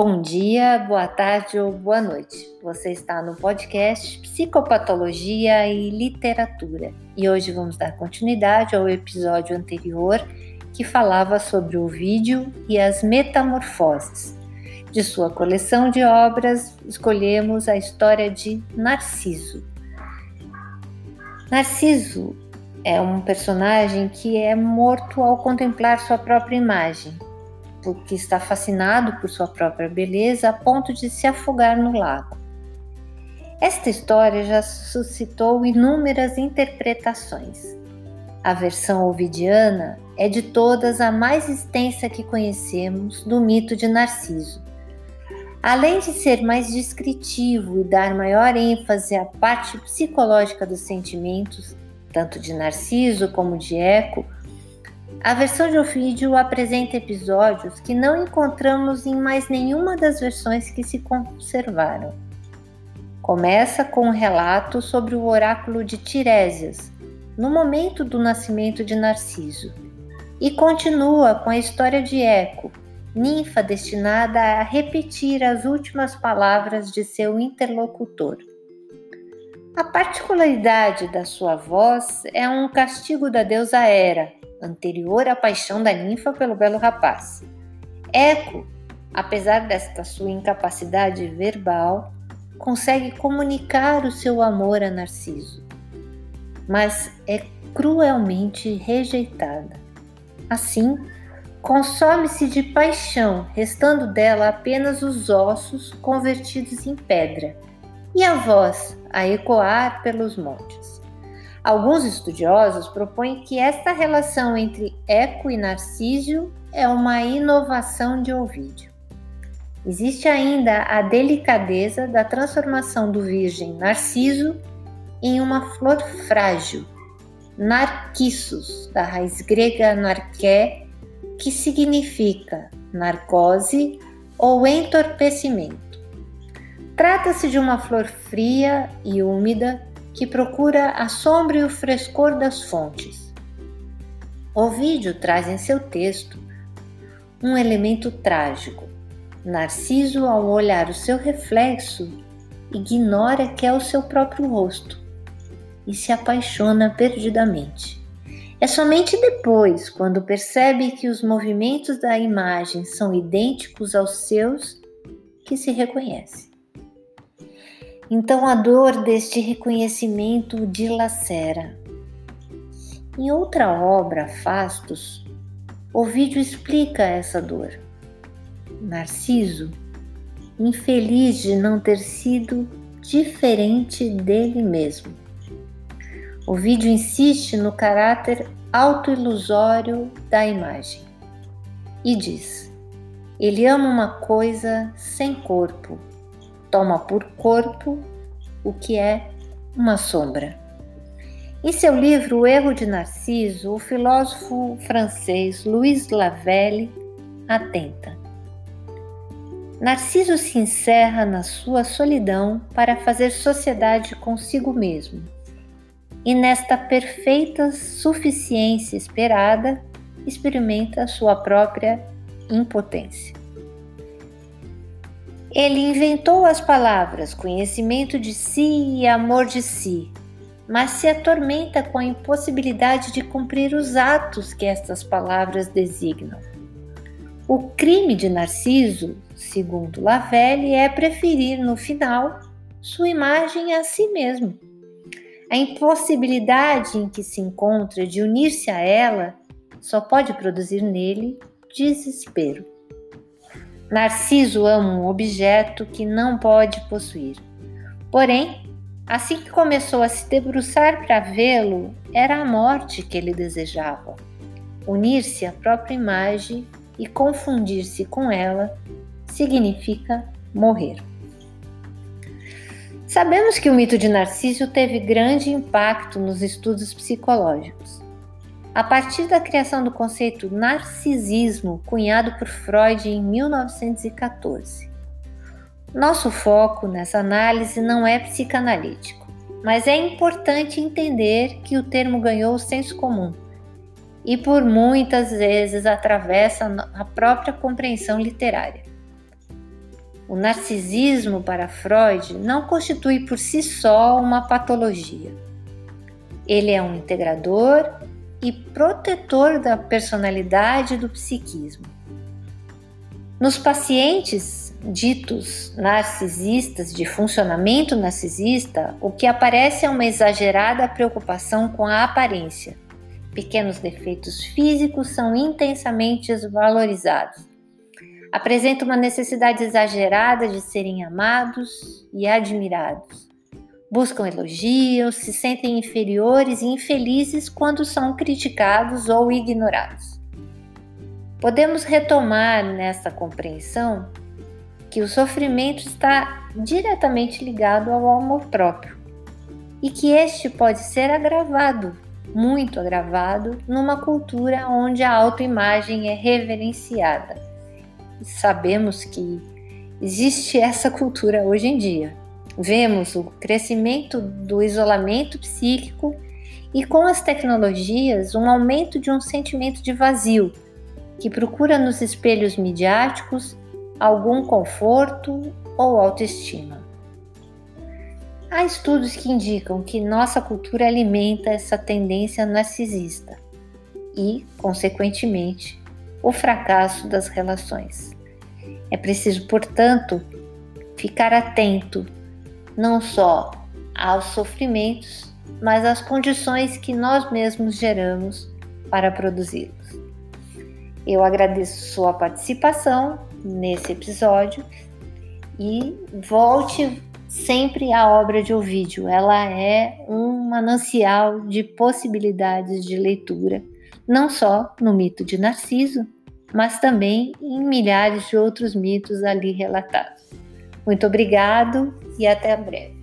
Bom dia, boa tarde ou boa noite. Você está no podcast Psicopatologia e Literatura e hoje vamos dar continuidade ao episódio anterior que falava sobre o vídeo e as metamorfoses. De sua coleção de obras, escolhemos a história de Narciso. Narciso é um personagem que é morto ao contemplar sua própria imagem porque está fascinado por sua própria beleza a ponto de se afogar no lago. Esta história já suscitou inúmeras interpretações. A versão ovidiana é de todas a mais extensa que conhecemos do mito de Narciso. Além de ser mais descritivo e dar maior ênfase à parte psicológica dos sentimentos, tanto de Narciso como de Eco, a versão de Ovídio apresenta episódios que não encontramos em mais nenhuma das versões que se conservaram. Começa com um relato sobre o oráculo de Tiresias, no momento do nascimento de Narciso, e continua com a história de Eco, ninfa destinada a repetir as últimas palavras de seu interlocutor. A particularidade da sua voz é um castigo da deusa Hera, anterior à paixão da ninfa pelo belo rapaz. Eco, apesar desta sua incapacidade verbal, consegue comunicar o seu amor a Narciso, mas é cruelmente rejeitada. Assim, consome-se de paixão, restando dela apenas os ossos convertidos em pedra e a voz a ecoar pelos montes. Alguns estudiosos propõem que esta relação entre Eco e Narciso é uma inovação de Ovídio. Existe ainda a delicadeza da transformação do virgem Narciso em uma flor frágil, Narcissus, da raiz grega narqué, que significa narcose ou entorpecimento. Trata-se de uma flor fria e úmida que procura a sombra e o frescor das fontes. Ovídio traz em seu texto um elemento trágico. Narciso, ao olhar o seu reflexo, ignora que é o seu próprio rosto e se apaixona perdidamente. É somente depois, quando percebe que os movimentos da imagem são idênticos aos seus, que se reconhece. Então a dor deste reconhecimento dilacera. Em outra obra, Fastos, Ovídio explica essa dor. Narciso, infeliz de não ter sido diferente dele mesmo. Ovídio insiste no caráter autoilusório da imagem e diz: ele ama uma coisa sem corpo toma por corpo o que é uma sombra. Em seu livro O Erro de Narciso, o filósofo francês Louis Lavelle atenta. Narciso se encerra na sua solidão para fazer sociedade consigo mesmo. E nesta perfeita suficiência esperada, experimenta sua própria impotência. Ele inventou as palavras conhecimento de si e amor de si, mas se atormenta com a impossibilidade de cumprir os atos que estas palavras designam. O crime de Narciso, segundo Lavelle, é preferir no final sua imagem a si mesmo. A impossibilidade em que se encontra de unir-se a ela só pode produzir nele desespero. Narciso ama um objeto que não pode possuir. Porém, assim que começou a se debruçar para vê-lo, era a morte que ele desejava. Unir-se à própria imagem e confundir-se com ela significa morrer. Sabemos que o mito de Narciso teve grande impacto nos estudos psicológicos. A partir da criação do conceito narcisismo, cunhado por Freud em 1914. Nosso foco nessa análise não é psicanalítico, mas é importante entender que o termo ganhou o senso comum e por muitas vezes atravessa a própria compreensão literária. O narcisismo, para Freud, não constitui por si só uma patologia. Ele é um integrador e protetor da personalidade e do psiquismo. Nos pacientes ditos narcisistas, de funcionamento narcisista, o que aparece é uma exagerada preocupação com a aparência. Pequenos defeitos físicos são intensamente valorizados apresentam uma necessidade exagerada de serem amados e admirados. Buscam elogios, se sentem inferiores e infelizes quando são criticados ou ignorados. Podemos retomar nessa compreensão que o sofrimento está diretamente ligado ao amor próprio e que este pode ser agravado, muito agravado, numa cultura onde a autoimagem é reverenciada sabemos que existe essa cultura hoje em dia. Vemos o crescimento do isolamento psíquico e com as tecnologias um aumento de um sentimento de vazio que procura nos espelhos midiáticos algum conforto ou autoestima. Há estudos que indicam que nossa cultura alimenta essa tendência narcisista e, consequentemente, o fracasso das relações. É preciso, portanto, ficar atento não só aos sofrimentos, mas às condições que nós mesmos geramos para produzi-los. Eu agradeço sua participação nesse episódio e volte sempre à obra de Ovídio. Ela é um manancial de possibilidades de leitura não só no mito de Narciso, mas também em milhares de outros mitos ali relatados. Muito obrigado e até breve.